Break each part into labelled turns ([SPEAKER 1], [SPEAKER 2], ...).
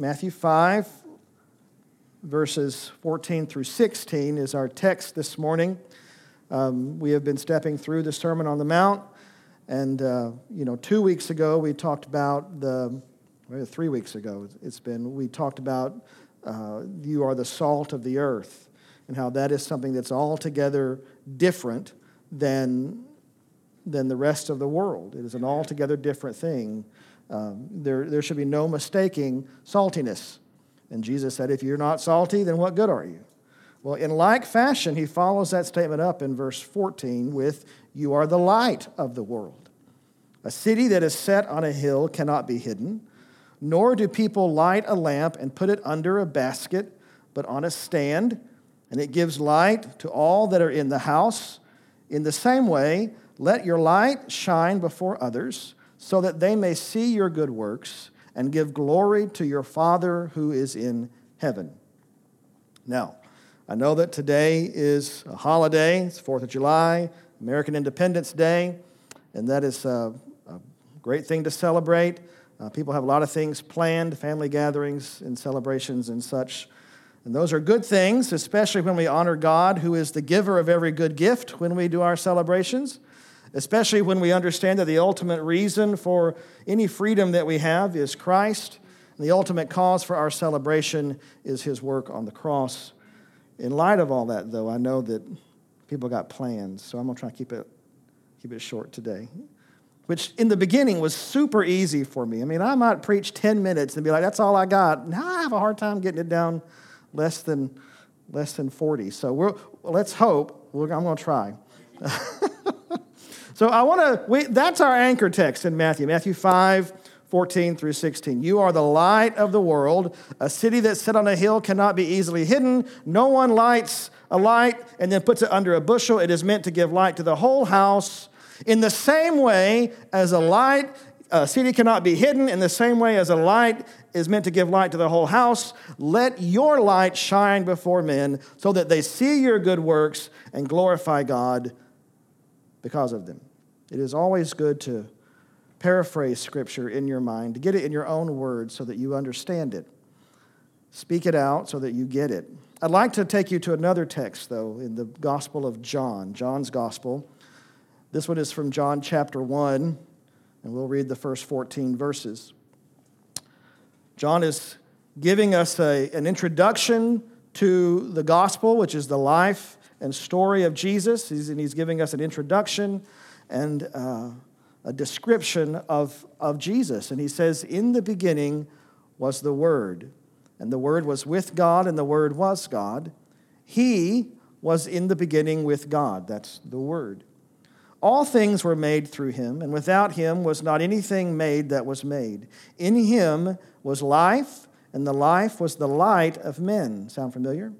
[SPEAKER 1] Matthew 5, verses 14 through 16 is our text this morning. Um, we have been stepping through the Sermon on the Mount, and uh, you know, two weeks ago we talked about the, three weeks ago it's been, we talked about uh, you are the salt of the earth, and how that is something that's altogether different than than the rest of the world. It is an altogether different thing um, there, there should be no mistaking saltiness. And Jesus said, If you're not salty, then what good are you? Well, in like fashion, he follows that statement up in verse 14 with, You are the light of the world. A city that is set on a hill cannot be hidden, nor do people light a lamp and put it under a basket, but on a stand, and it gives light to all that are in the house. In the same way, let your light shine before others so that they may see your good works and give glory to your Father who is in heaven. Now, I know that today is a holiday, it's 4th of July, American Independence Day, and that is a, a great thing to celebrate. Uh, people have a lot of things planned, family gatherings and celebrations and such. And those are good things, especially when we honor God, who is the giver of every good gift when we do our celebrations especially when we understand that the ultimate reason for any freedom that we have is Christ. And the ultimate cause for our celebration is his work on the cross. In light of all that, though, I know that people got plans, so I'm going to try to keep it, keep it short today. Which in the beginning was super easy for me. I mean, I might preach 10 minutes and be like, that's all I got. Now I have a hard time getting it down less than, less than 40. So we're, let's hope. I'm going to try. So I want to, that's our anchor text in Matthew, Matthew 5, 14 through 16. You are the light of the world. A city that's set on a hill cannot be easily hidden. No one lights a light and then puts it under a bushel. It is meant to give light to the whole house. In the same way as a light, a city cannot be hidden, in the same way as a light is meant to give light to the whole house, let your light shine before men so that they see your good works and glorify God because of them. It is always good to paraphrase Scripture in your mind, to get it in your own words so that you understand it. Speak it out so that you get it. I'd like to take you to another text, though, in the Gospel of John, John's Gospel. This one is from John chapter 1, and we'll read the first 14 verses. John is giving us a, an introduction to the gospel, which is the life and story of Jesus. He's, and he's giving us an introduction and uh, a description of, of Jesus. And he says, In the beginning was the Word, and the Word was with God, and the Word was God. He was in the beginning with God. That's the Word. All things were made through him, and without him was not anything made that was made. In him was life, and the life was the light of men. Sound familiar?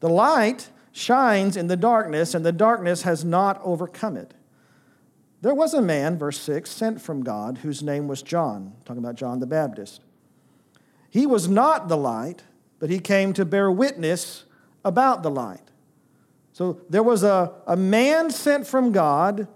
[SPEAKER 1] The light shines in the darkness, and the darkness has not overcome it. There was a man, verse 6, sent from God whose name was John, talking about John the Baptist. He was not the light, but he came to bear witness about the light. So there was a, a man sent from God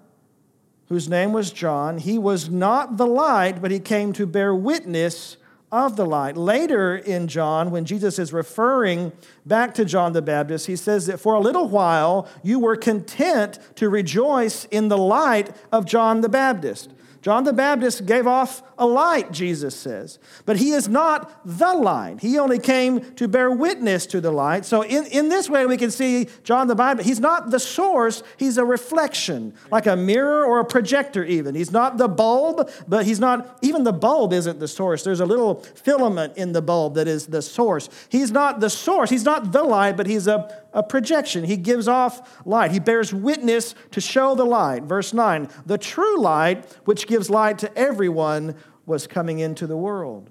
[SPEAKER 1] whose name was John. He was not the light, but he came to bear witness of the light. Later in John, when Jesus is referring back to John the Baptist, he says that for a little while you were content to rejoice in the light of John the Baptist. John the Baptist gave off a light, Jesus says. But he is not the light. He only came to bear witness to the light. So, in, in this way, we can see John the Baptist, he's not the source, he's a reflection, like a mirror or a projector, even. He's not the bulb, but he's not, even the bulb isn't the source. There's a little filament in the bulb that is the source. He's not the source, he's not the light, but he's a a projection. He gives off light. He bears witness to show the light. Verse 9 the true light, which gives light to everyone, was coming into the world.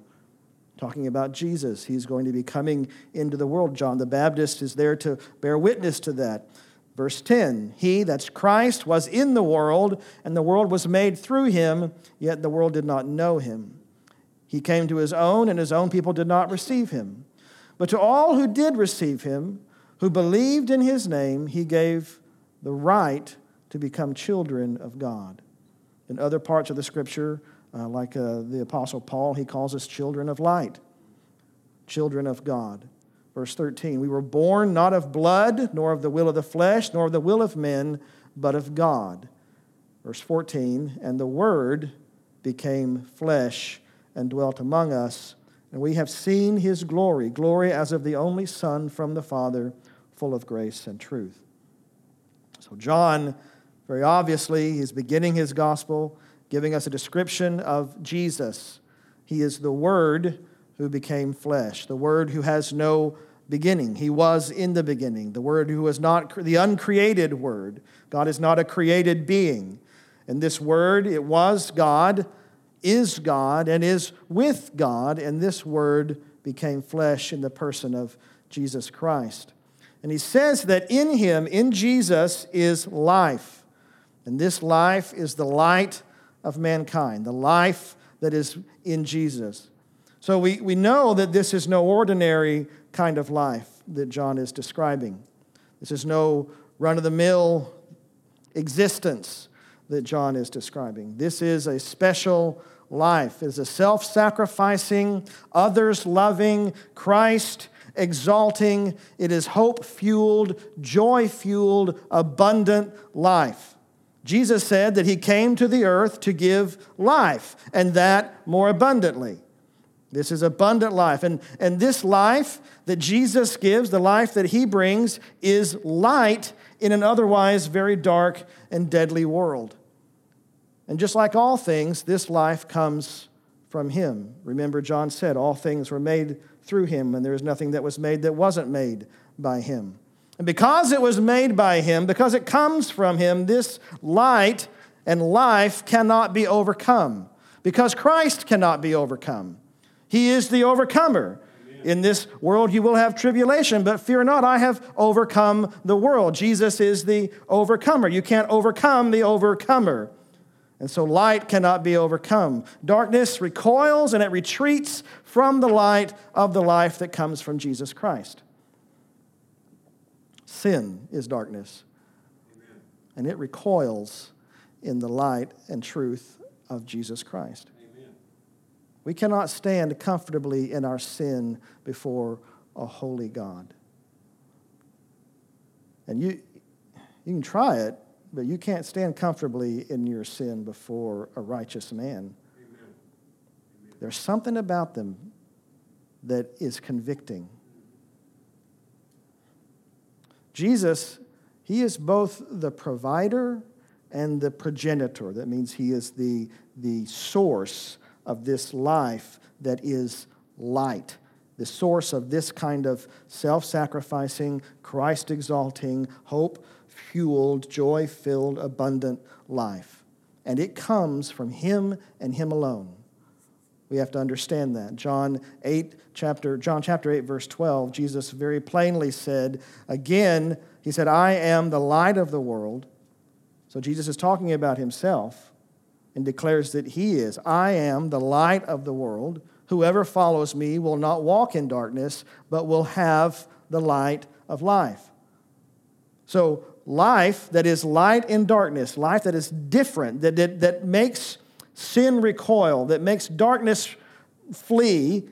[SPEAKER 1] Talking about Jesus, he's going to be coming into the world. John the Baptist is there to bear witness to that. Verse 10 He, that's Christ, was in the world, and the world was made through him, yet the world did not know him. He came to his own, and his own people did not receive him. But to all who did receive him, who believed in his name, he gave the right to become children of God. In other parts of the scripture, uh, like uh, the Apostle Paul, he calls us children of light. children of God. Verse 13, we were born not of blood, nor of the will of the flesh, nor of the will of men, but of God. Verse 14, and the Word became flesh and dwelt among us, and we have seen his glory, glory as of the only Son from the Father, full of grace and truth. So, John, very obviously, is beginning his gospel, giving us a description of Jesus. He is the Word who became flesh, the Word who has no beginning. He was in the beginning, the Word who was not the uncreated Word. God is not a created being. And this Word, it was God, is God, and is with God, and this Word became flesh in the person of Jesus Christ. And he says that in him, in Jesus, is life. And this life is the light of mankind, the life that is in Jesus. So we, we know that this is no ordinary kind of life that John is describing. This is no run of the mill existence that John is describing. This is a special life. It is a self sacrificing, others loving, Christ exalting, it is hope fueled, joy fueled, abundant life. Jesus said that he came to the earth to give life, and that more abundantly. This is abundant life. And, and this life that Jesus gives, the life that he brings, is light in an otherwise very dark and deadly world. And just like all things, this life comes from him. Remember, John said, All things were made through him, and there is nothing that was made that wasn't made by him. And because it was made by him, because it comes from him, this light and life cannot be overcome. Because Christ cannot be overcome. He is the overcomer. In this world you will have tribulation, but fear not, I have overcome the world. Jesus is the overcomer. You can't overcome the overcomer. And so light cannot be overcome. Darkness recoils and it retreats from the light of the life that comes from Jesus Christ. Sin is darkness, Amen. and it recoils in the light and truth of Jesus Christ. We cannot stand comfortably in our sin before a holy God. And you, you can try it, but you can't stand comfortably in your sin before a righteous man. Amen. There's something about them that is convicting. Jesus, he is both the provider and the progenitor. That means he is the, the source of this life that is light, the source of this kind of self sacrificing, Christ exalting, hope fueled, joy filled, abundant life. And it comes from Him and Him alone. We have to understand that. John 8, chapter, John chapter 8, verse 12, Jesus very plainly said, again, He said, I am the light of the world. So Jesus is talking about Himself and declares that he is I am the light of the world. Whoever follows me will not walk in darkness, but will have the light of life. So, life that is light in darkness, life that is different, that, that, that makes sin recoil, that makes darkness flee.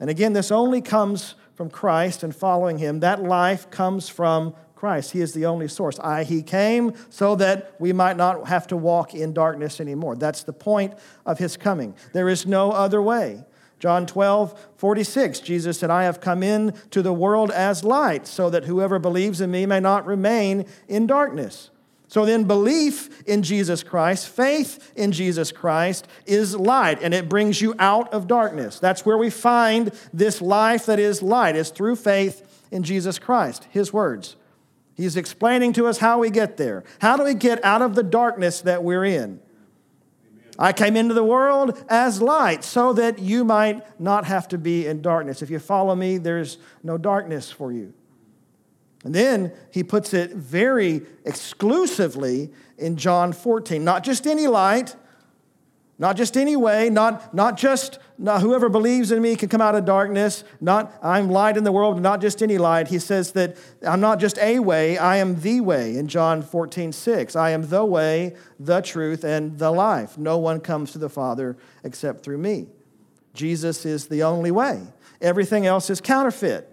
[SPEAKER 1] And again, this only comes from Christ and following him. That life comes from Christ. He is the only source. I, he came so that we might not have to walk in darkness anymore. That's the point of his coming. There is no other way. John 12, 46, Jesus said, I have come in to the world as light, so that whoever believes in me may not remain in darkness. So then, belief in Jesus Christ, faith in Jesus Christ is light, and it brings you out of darkness. That's where we find this life that is light, is through faith in Jesus Christ. His words. He's explaining to us how we get there. How do we get out of the darkness that we're in? I came into the world as light so that you might not have to be in darkness. If you follow me, there's no darkness for you. And then he puts it very exclusively in John 14. Not just any light, not just any way, not, not just not whoever believes in me can come out of darkness, not I'm light in the world, not just any light. He says that I'm not just a way, I am the way in John 14, 6. I am the way, the truth, and the life. No one comes to the Father except through me. Jesus is the only way. Everything else is counterfeit.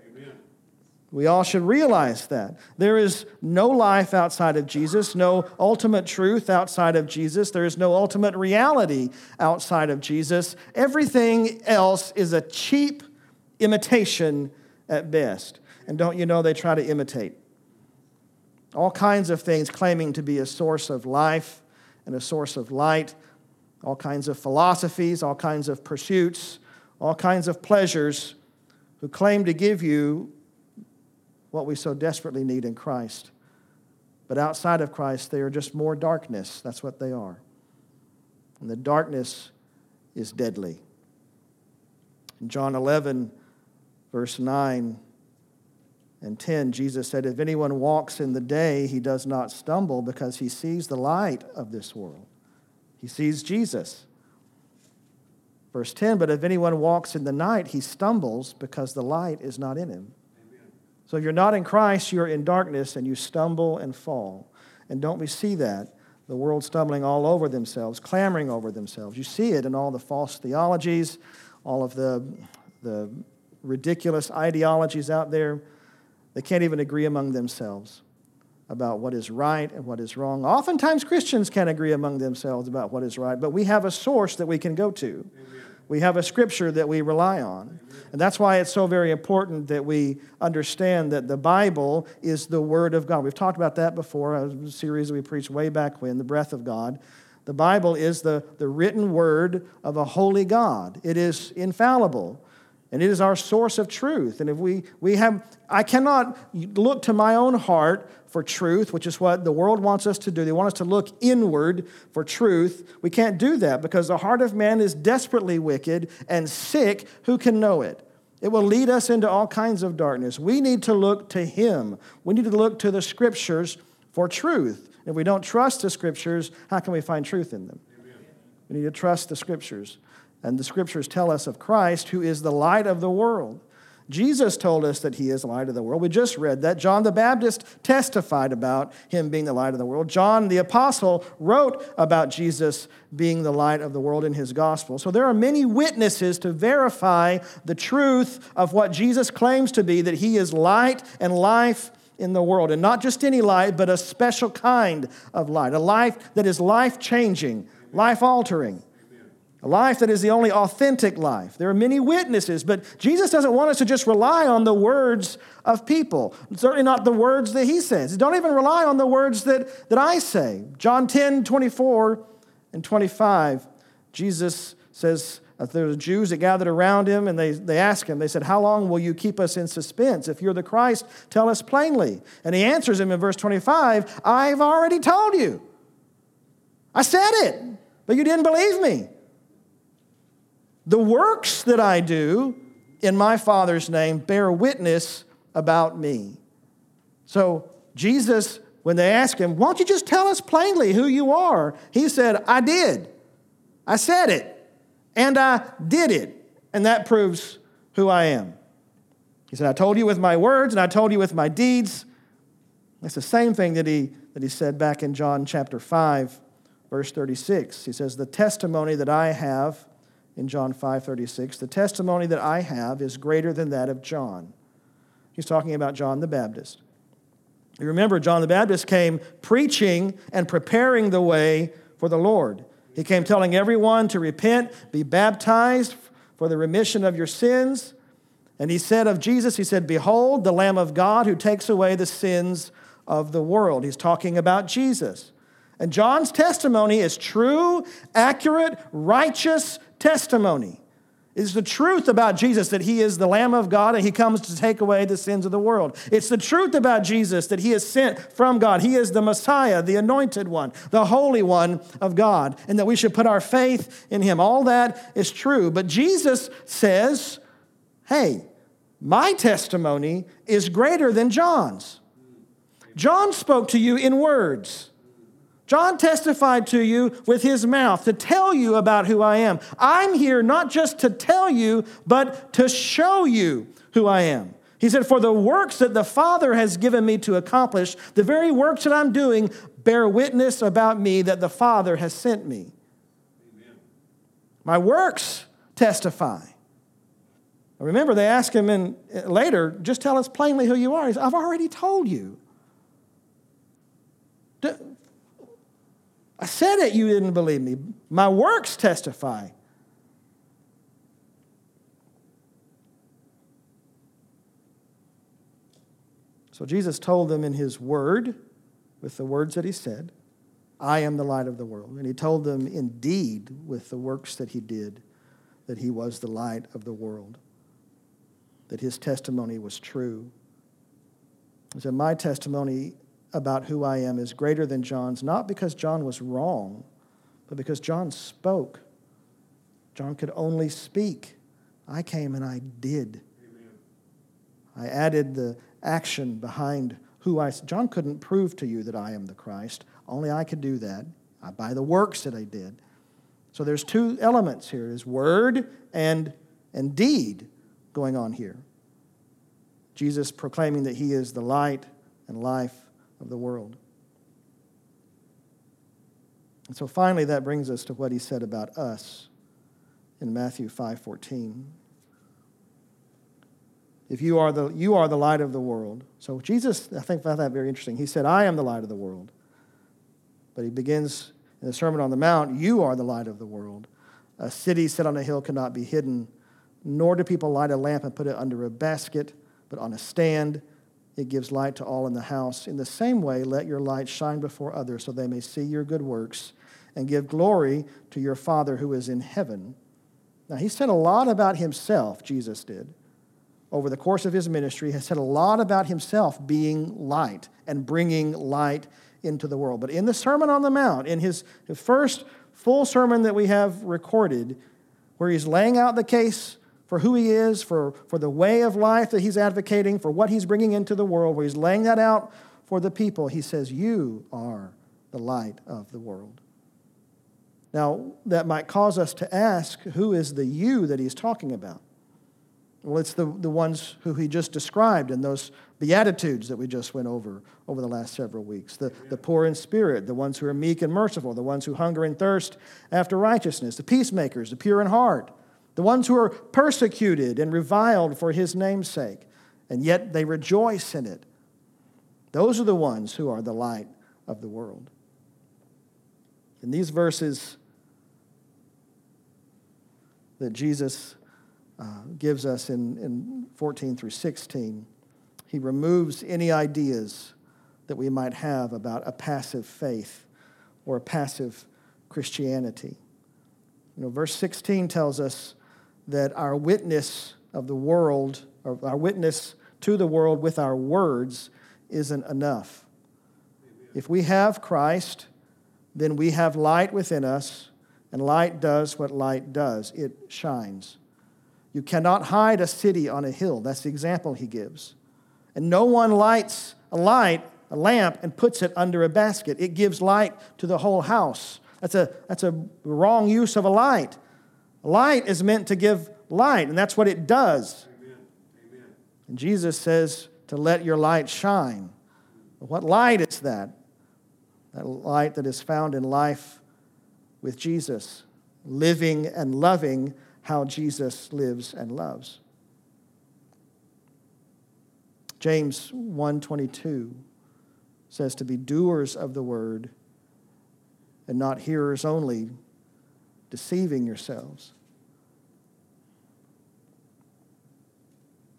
[SPEAKER 1] We all should realize that. There is no life outside of Jesus, no ultimate truth outside of Jesus. There is no ultimate reality outside of Jesus. Everything else is a cheap imitation at best. And don't you know they try to imitate? All kinds of things claiming to be a source of life and a source of light, all kinds of philosophies, all kinds of pursuits, all kinds of pleasures who claim to give you what we so desperately need in Christ. But outside of Christ, they are just more darkness. That's what they are. And the darkness is deadly. In John 11, verse 9 and 10, Jesus said, If anyone walks in the day, he does not stumble because he sees the light of this world. He sees Jesus. Verse 10, but if anyone walks in the night, he stumbles because the light is not in him. So if you're not in Christ, you're in darkness and you stumble and fall. And don't we see that? The world stumbling all over themselves, clamoring over themselves. You see it in all the false theologies, all of the, the ridiculous ideologies out there. They can't even agree among themselves about what is right and what is wrong. Oftentimes, Christians can't agree among themselves about what is right, but we have a source that we can go to. Amen. We have a scripture that we rely on. And that's why it's so very important that we understand that the Bible is the Word of God. We've talked about that before, a series we preached way back when, The Breath of God. The Bible is the, the written word of a holy God, it is infallible. And it is our source of truth. And if we, we have, I cannot look to my own heart for truth, which is what the world wants us to do. They want us to look inward for truth. We can't do that because the heart of man is desperately wicked and sick. Who can know it? It will lead us into all kinds of darkness. We need to look to Him. We need to look to the Scriptures for truth. If we don't trust the Scriptures, how can we find truth in them? Amen. We need to trust the Scriptures. And the scriptures tell us of Christ, who is the light of the world. Jesus told us that he is the light of the world. We just read that. John the Baptist testified about him being the light of the world. John the apostle wrote about Jesus being the light of the world in his gospel. So there are many witnesses to verify the truth of what Jesus claims to be that he is light and life in the world. And not just any light, but a special kind of light, a life that is life changing, life altering a life that is the only authentic life. There are many witnesses, but Jesus doesn't want us to just rely on the words of people. Certainly not the words that he says. Don't even rely on the words that, that I say. John 10, 24 and 25, Jesus says, there were Jews that gathered around him and they, they asked him, they said, How long will you keep us in suspense? If you're the Christ, tell us plainly. And he answers him in verse 25, I've already told you. I said it, but you didn't believe me. The works that I do in my Father's name bear witness about me. So, Jesus, when they asked him, Why don't you just tell us plainly who you are? He said, I did. I said it. And I did it. And that proves who I am. He said, I told you with my words and I told you with my deeds. That's the same thing that he, that he said back in John chapter 5, verse 36. He says, The testimony that I have in John 5:36, the testimony that I have is greater than that of John. He's talking about John the Baptist. You remember John the Baptist came preaching and preparing the way for the Lord. He came telling everyone to repent, be baptized for the remission of your sins. And he said of Jesus, he said, Behold, the Lamb of God who takes away the sins of the world. He's talking about Jesus. And John's testimony is true, accurate, righteous, testimony. is the truth about Jesus that he is the Lamb of God and he comes to take away the sins of the world. It's the truth about Jesus that he is sent from God. He is the Messiah, the anointed one, the Holy One of God, and that we should put our faith in him. All that is true. But Jesus says, hey, my testimony is greater than John's. John spoke to you in words. John testified to you with his mouth to tell you about who I am. I'm here not just to tell you, but to show you who I am. He said, For the works that the Father has given me to accomplish, the very works that I'm doing, bear witness about me that the Father has sent me. Amen. My works testify. Remember, they ask him in, uh, later, just tell us plainly who you are. He said, I've already told you. I said it, you didn't believe me. My works testify. So Jesus told them in his word, with the words that he said, I am the light of the world. And he told them indeed with the works that he did that he was the light of the world, that his testimony was true. He said, My testimony about who I am is greater than John's, not because John was wrong, but because John spoke. John could only speak. I came and I did. Amen. I added the action behind who I. John couldn't prove to you that I am the Christ. Only I could do that I, by the works that I did. So there's two elements here: is word and and deed going on here. Jesus proclaiming that He is the light and life of the world. And so finally that brings us to what he said about us in Matthew 5:14. If you are the you are the light of the world. So Jesus, I think found that very interesting. He said, "I am the light of the world." But he begins in the Sermon on the Mount, "You are the light of the world. A city set on a hill cannot be hidden, nor do people light a lamp and put it under a basket, but on a stand." It gives light to all in the house. In the same way, let your light shine before others so they may see your good works and give glory to your Father who is in heaven. Now, he said a lot about himself, Jesus did. Over the course of his ministry, he said a lot about himself being light and bringing light into the world. But in the Sermon on the Mount, in his first full sermon that we have recorded, where he's laying out the case for who he is, for, for the way of life that he's advocating, for what he's bringing into the world, where he's laying that out for the people, he says, You are the light of the world. Now, that might cause us to ask who is the you that he's talking about? Well, it's the, the ones who he just described in those Beatitudes that we just went over over the last several weeks. The, the poor in spirit, the ones who are meek and merciful, the ones who hunger and thirst after righteousness, the peacemakers, the pure in heart, the ones who are persecuted and reviled for his name's sake, and yet they rejoice in it. Those are the ones who are the light of the world. In these verses that Jesus uh, gives us in, in 14 through 16, he removes any ideas that we might have about a passive faith or a passive Christianity. You know, verse 16 tells us that our witness of the world, or our witness to the world with our words, isn't enough. If we have Christ, then we have light within us, and light does what light does it shines. You cannot hide a city on a hill. That's the example he gives. And no one lights a light, a lamp, and puts it under a basket. It gives light to the whole house. That's a, that's a wrong use of a light. Light is meant to give light, and that's what it does. Amen. Amen. And Jesus says to let your light shine. What light is that? That light that is found in life with Jesus, living and loving how Jesus lives and loves. James 1:22 says to be doers of the word and not hearers only, deceiving yourselves.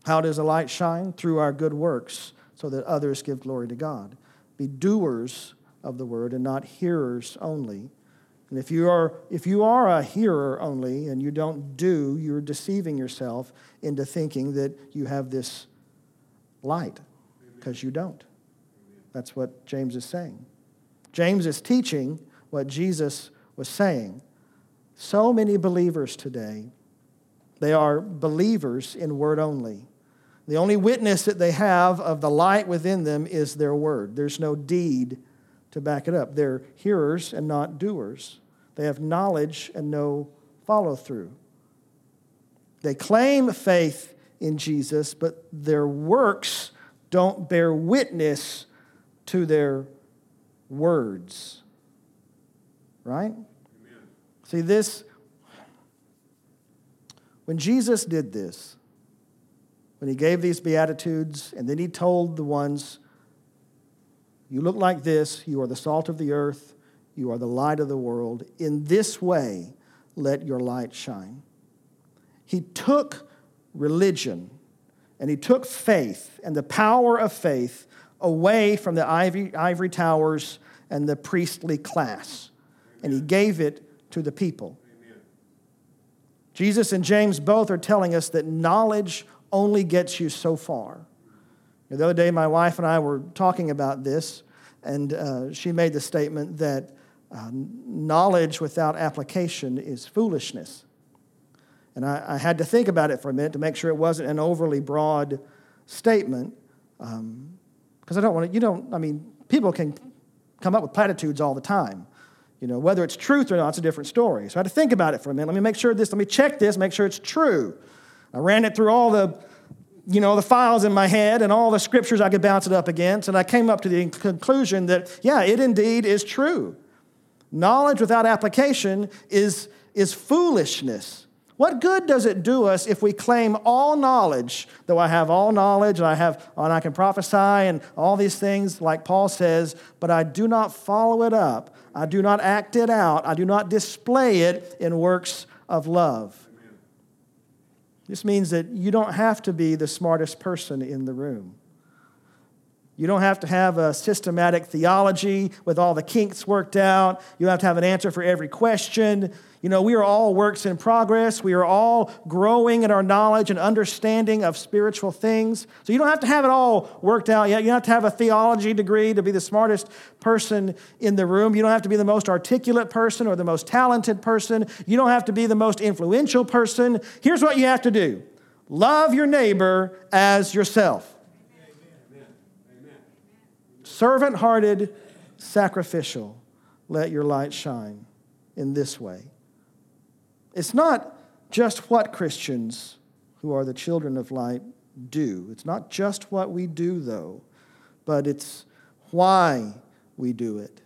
[SPEAKER 1] How does a light shine? Through our good works, so that others give glory to God. Be doers of the word and not hearers only. And if you are, if you are a hearer only and you don't do, you're deceiving yourself into thinking that you have this light, because you don't. That's what James is saying. James is teaching what Jesus was saying. So many believers today, they are believers in word only. The only witness that they have of the light within them is their word. There's no deed to back it up. They're hearers and not doers. They have knowledge and no follow through. They claim faith in Jesus, but their works don't bear witness to their words. Right? See, this, when Jesus did this, when he gave these Beatitudes, and then he told the ones, You look like this, you are the salt of the earth, you are the light of the world. In this way, let your light shine. He took religion and he took faith and the power of faith away from the ivory, ivory towers and the priestly class, and he gave it to the people. Amen. Jesus and James both are telling us that knowledge only gets you so far. The other day, my wife and I were talking about this, and uh, she made the statement that uh, knowledge without application is foolishness. And I, I, had to think about it for a minute to make sure it wasn't an overly broad statement. Because um, I don't want to, you don't, I mean, people can come up with platitudes all the time. You know, whether it's truth or not, it's a different story. So I had to think about it for a minute. Let me make sure this, let me check this, make sure it's true. I ran it through all the, you know, the files in my head and all the scriptures I could bounce it up against, and I came up to the conclusion that, yeah, it indeed is true. Knowledge without application is, is foolishness. What good does it do us if we claim all knowledge, though I have all knowledge and I have and I can prophesy and all these things like Paul says, but I do not follow it up. I do not act it out. I do not display it in works of love. This means that you don't have to be the smartest person in the room. You don't have to have a systematic theology with all the kinks worked out. You don't have to have an answer for every question. You know, we are all works in progress. We are all growing in our knowledge and understanding of spiritual things. So you don't have to have it all worked out yet. You don't have to have a theology degree to be the smartest person in the room. You don't have to be the most articulate person or the most talented person. You don't have to be the most influential person. Here's what you have to do love your neighbor as yourself. Servant hearted, sacrificial. Let your light shine in this way. It's not just what Christians who are the children of light do. It's not just what we do, though, but it's why we do it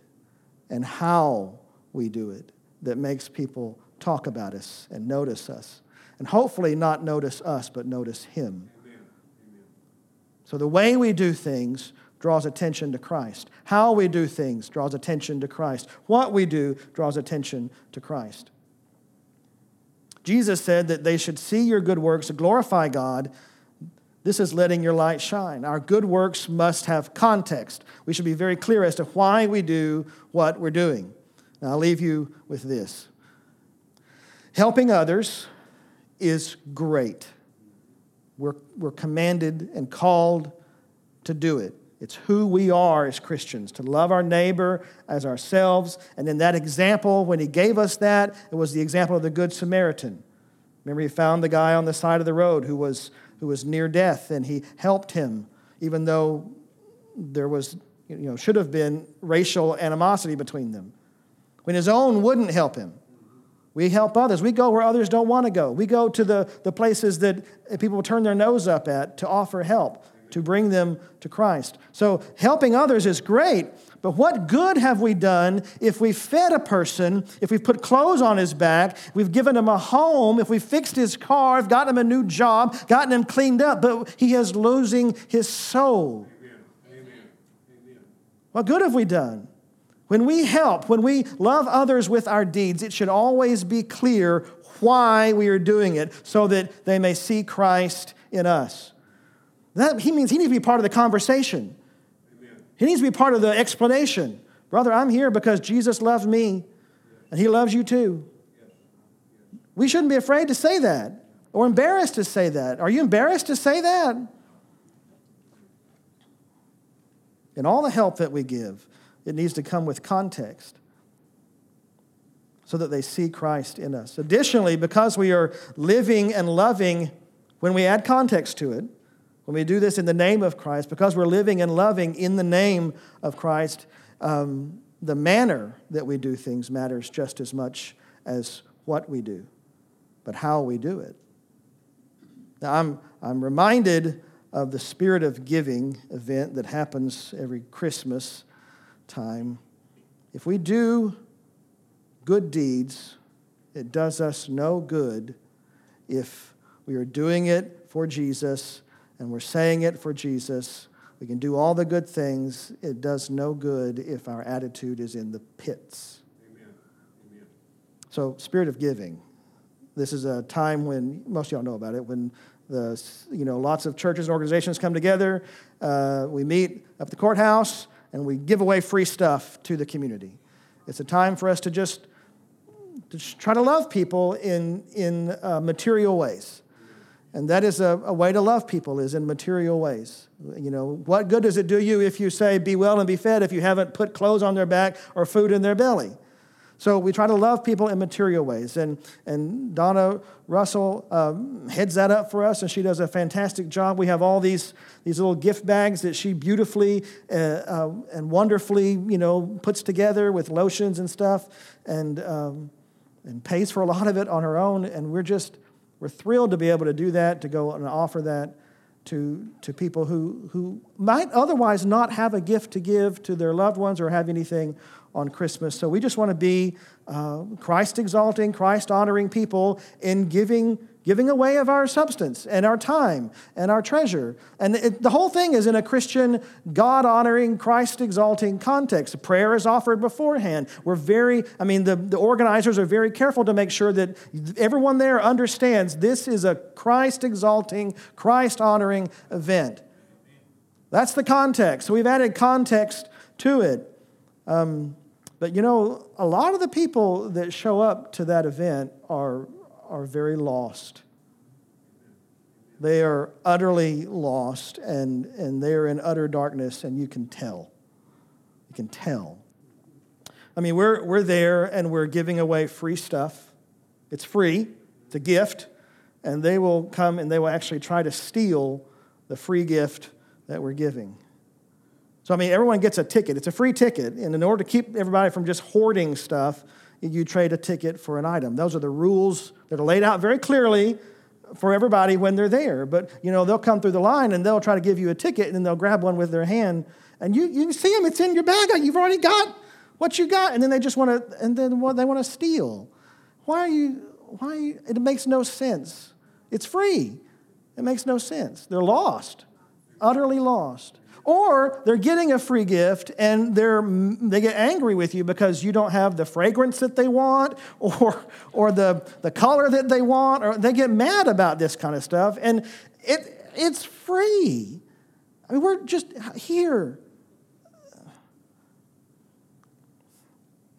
[SPEAKER 1] and how we do it that makes people talk about us and notice us. And hopefully, not notice us, but notice Him. Amen. So, the way we do things draws attention to Christ. How we do things draws attention to Christ. What we do draws attention to Christ. Jesus said that they should see your good works to glorify God. This is letting your light shine. Our good works must have context. We should be very clear as to why we do what we're doing. Now, I'll leave you with this helping others is great. We're, we're commanded and called to do it. It's who we are as Christians, to love our neighbor as ourselves. And in that example, when he gave us that, it was the example of the Good Samaritan. Remember, he found the guy on the side of the road who was, who was near death, and he helped him, even though there was, you know, should have been racial animosity between them. When his own wouldn't help him. We help others. We go where others don't want to go. We go to the, the places that people turn their nose up at to offer help to bring them to Christ. So helping others is great, but what good have we done if we fed a person, if we've put clothes on his back, we've given him a home, if we fixed his car, if gotten him a new job, gotten him cleaned up, but he is losing his soul? Amen. Amen. What good have we done? When we help, when we love others with our deeds, it should always be clear why we are doing it so that they may see Christ in us. That he means he needs to be part of the conversation. Amen. He needs to be part of the explanation. Brother, I'm here because Jesus loves me and he loves you too. We shouldn't be afraid to say that or embarrassed to say that. Are you embarrassed to say that? In all the help that we give, it needs to come with context so that they see Christ in us. Additionally, because we are living and loving, when we add context to it, when we do this in the name of Christ, because we're living and loving in the name of Christ, um, the manner that we do things matters just as much as what we do, but how we do it. Now, I'm, I'm reminded of the Spirit of Giving event that happens every Christmas time. If we do good deeds, it does us no good if we are doing it for Jesus and we're saying it for Jesus. We can do all the good things. It does no good if our attitude is in the pits. Amen. Amen. So, spirit of giving. This is a time when most of y'all know about it. When the you know lots of churches and organizations come together, uh, we meet at the courthouse and we give away free stuff to the community. It's a time for us to just to try to love people in in uh, material ways. And that is a, a, way to love people is in material ways. You know, what good does it do you if you say, be well and be fed, if you haven't put clothes on their back or food in their belly? So we try to love people in material ways. And, and Donna Russell um, heads that up for us, and she does a fantastic job. We have all these, these little gift bags that she beautifully uh, uh, and wonderfully, you know, puts together with lotions and stuff and, um, and pays for a lot of it on her own. And we're just, we're thrilled to be able to do that, to go and offer that to, to people who, who might otherwise not have a gift to give to their loved ones or have anything on Christmas. So we just want to be uh, Christ exalting, Christ honoring people in giving, giving away of our substance and our time and our treasure. And it, the whole thing is in a Christian, God honoring, Christ exalting context. Prayer is offered beforehand. We're very, I mean, the, the organizers are very careful to make sure that everyone there understands this is a Christ exalting, Christ honoring event. That's the context. So we've added context to it. Um, but you know, a lot of the people that show up to that event are, are very lost. They are utterly lost and, and they're in utter darkness, and you can tell. You can tell. I mean, we're, we're there and we're giving away free stuff. It's free, it's a gift, and they will come and they will actually try to steal the free gift that we're giving. So, I mean, everyone gets a ticket. It's a free ticket. And in order to keep everybody from just hoarding stuff, you trade a ticket for an item. Those are the rules that are laid out very clearly for everybody when they're there. But, you know, they'll come through the line and they'll try to give you a ticket and then they'll grab one with their hand. And you, you see them, it's in your bag. You've already got what you got. And then they just want to, and then what they want to steal. Why are you, why are you, it makes no sense. It's free. It makes no sense. They're lost, utterly lost. Or they're getting a free gift and they're, they get angry with you because you don't have the fragrance that they want or, or the, the color that they want, or they get mad about this kind of stuff. And it, it's free. I mean, we're just here.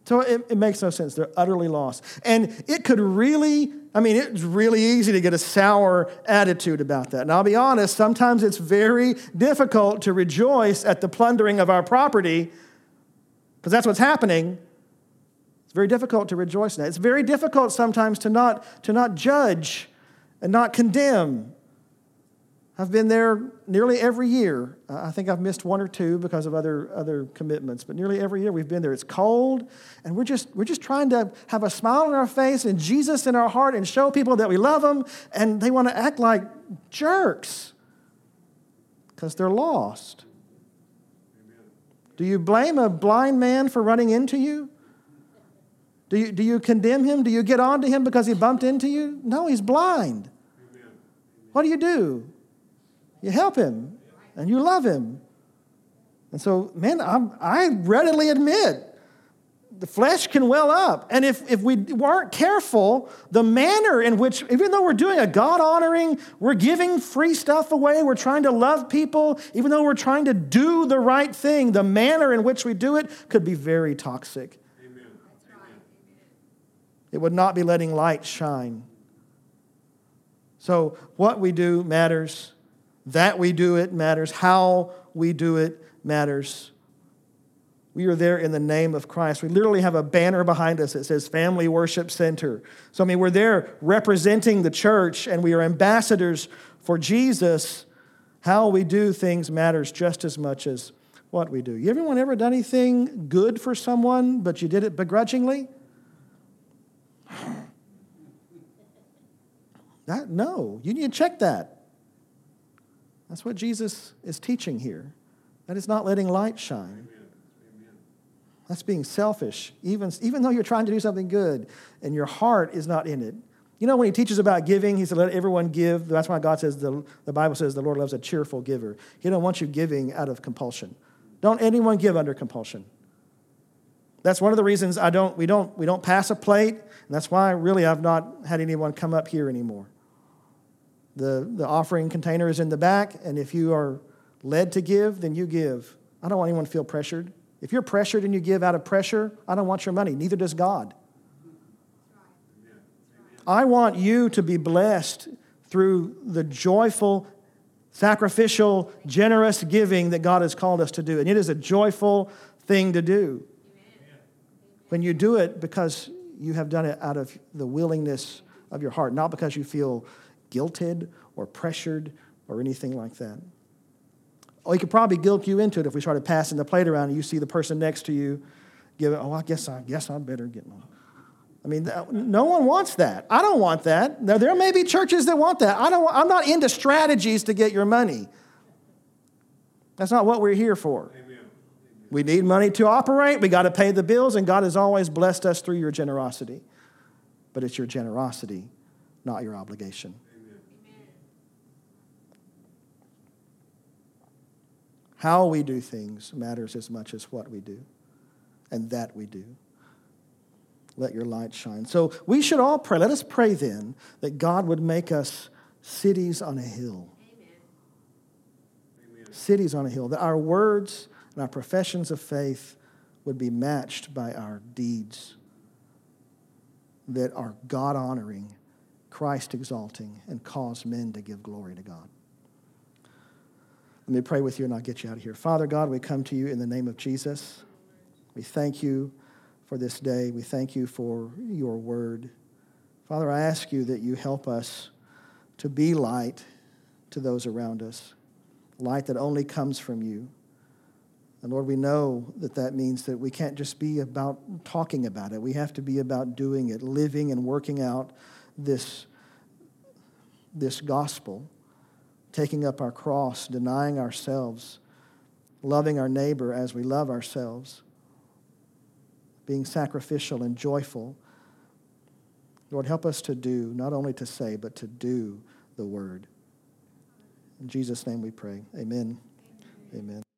[SPEAKER 1] So it, it makes no sense. They're utterly lost. And it could really I mean, it's really easy to get a sour attitude about that. And I'll be honest, sometimes it's very difficult to rejoice at the plundering of our property because that's what's happening. It's very difficult to rejoice in that. It's very difficult sometimes to not, to not judge and not condemn I've been there nearly every year. Uh, I think I've missed one or two because of other, other commitments, but nearly every year we've been there. It's cold, and we're just, we're just trying to have a smile on our face and Jesus in our heart and show people that we love them, and they want to act like jerks because they're lost. Do you blame a blind man for running into you? Do you, do you condemn him? Do you get on to him because he bumped into you? No, he's blind. What do you do? You help him and you love him. And so, man, I'm, i readily admit the flesh can well up. And if, if we weren't careful, the manner in which, even though we're doing a God honoring, we're giving free stuff away, we're trying to love people, even though we're trying to do the right thing, the manner in which we do it could be very toxic. Amen. It would not be letting light shine. So, what we do matters. That we do it matters. How we do it matters. We are there in the name of Christ. We literally have a banner behind us that says Family Worship Center. So, I mean, we're there representing the church and we are ambassadors for Jesus. How we do things matters just as much as what we do. You everyone ever done anything good for someone, but you did it begrudgingly? That, no, you need to check that. That's what Jesus is teaching here. That is not letting light shine. That's being selfish, even, even though you're trying to do something good and your heart is not in it. You know, when he teaches about giving, he said, let everyone give. That's why God says, the, the Bible says the Lord loves a cheerful giver. He don't want you giving out of compulsion. Don't anyone give under compulsion. That's one of the reasons I don't, we, don't, we don't pass a plate, and that's why really I've not had anyone come up here anymore. The, the offering container is in the back, and if you are led to give, then you give. I don't want anyone to feel pressured. If you're pressured and you give out of pressure, I don't want your money. Neither does God. I want you to be blessed through the joyful, sacrificial, generous giving that God has called us to do. And it is a joyful thing to do. When you do it because you have done it out of the willingness of your heart, not because you feel guilted or pressured or anything like that. Oh, he could probably guilt you into it if we started passing the plate around and you see the person next to you give it, oh, I guess I guess I better get one. I mean, no one wants that. I don't want that. Now, there may be churches that want that. I don't, I'm not into strategies to get your money. That's not what we're here for. Amen. We need money to operate. We got to pay the bills, and God has always blessed us through your generosity. But it's your generosity, not your obligation. How we do things matters as much as what we do and that we do. Let your light shine. So we should all pray. Let us pray then that God would make us cities on a hill. Amen. Cities on a hill. That our words and our professions of faith would be matched by our deeds that are God honoring, Christ exalting, and cause men to give glory to God. Let me pray with you and I'll get you out of here. Father God, we come to you in the name of Jesus. We thank you for this day. We thank you for your word. Father, I ask you that you help us to be light to those around us, light that only comes from you. And Lord, we know that that means that we can't just be about talking about it. We have to be about doing it, living and working out this, this gospel taking up our cross, denying ourselves, loving our neighbor as we love ourselves, being sacrificial and joyful. Lord, help us to do, not only to say, but to do the word. In Jesus' name we pray. Amen. Amen. Amen.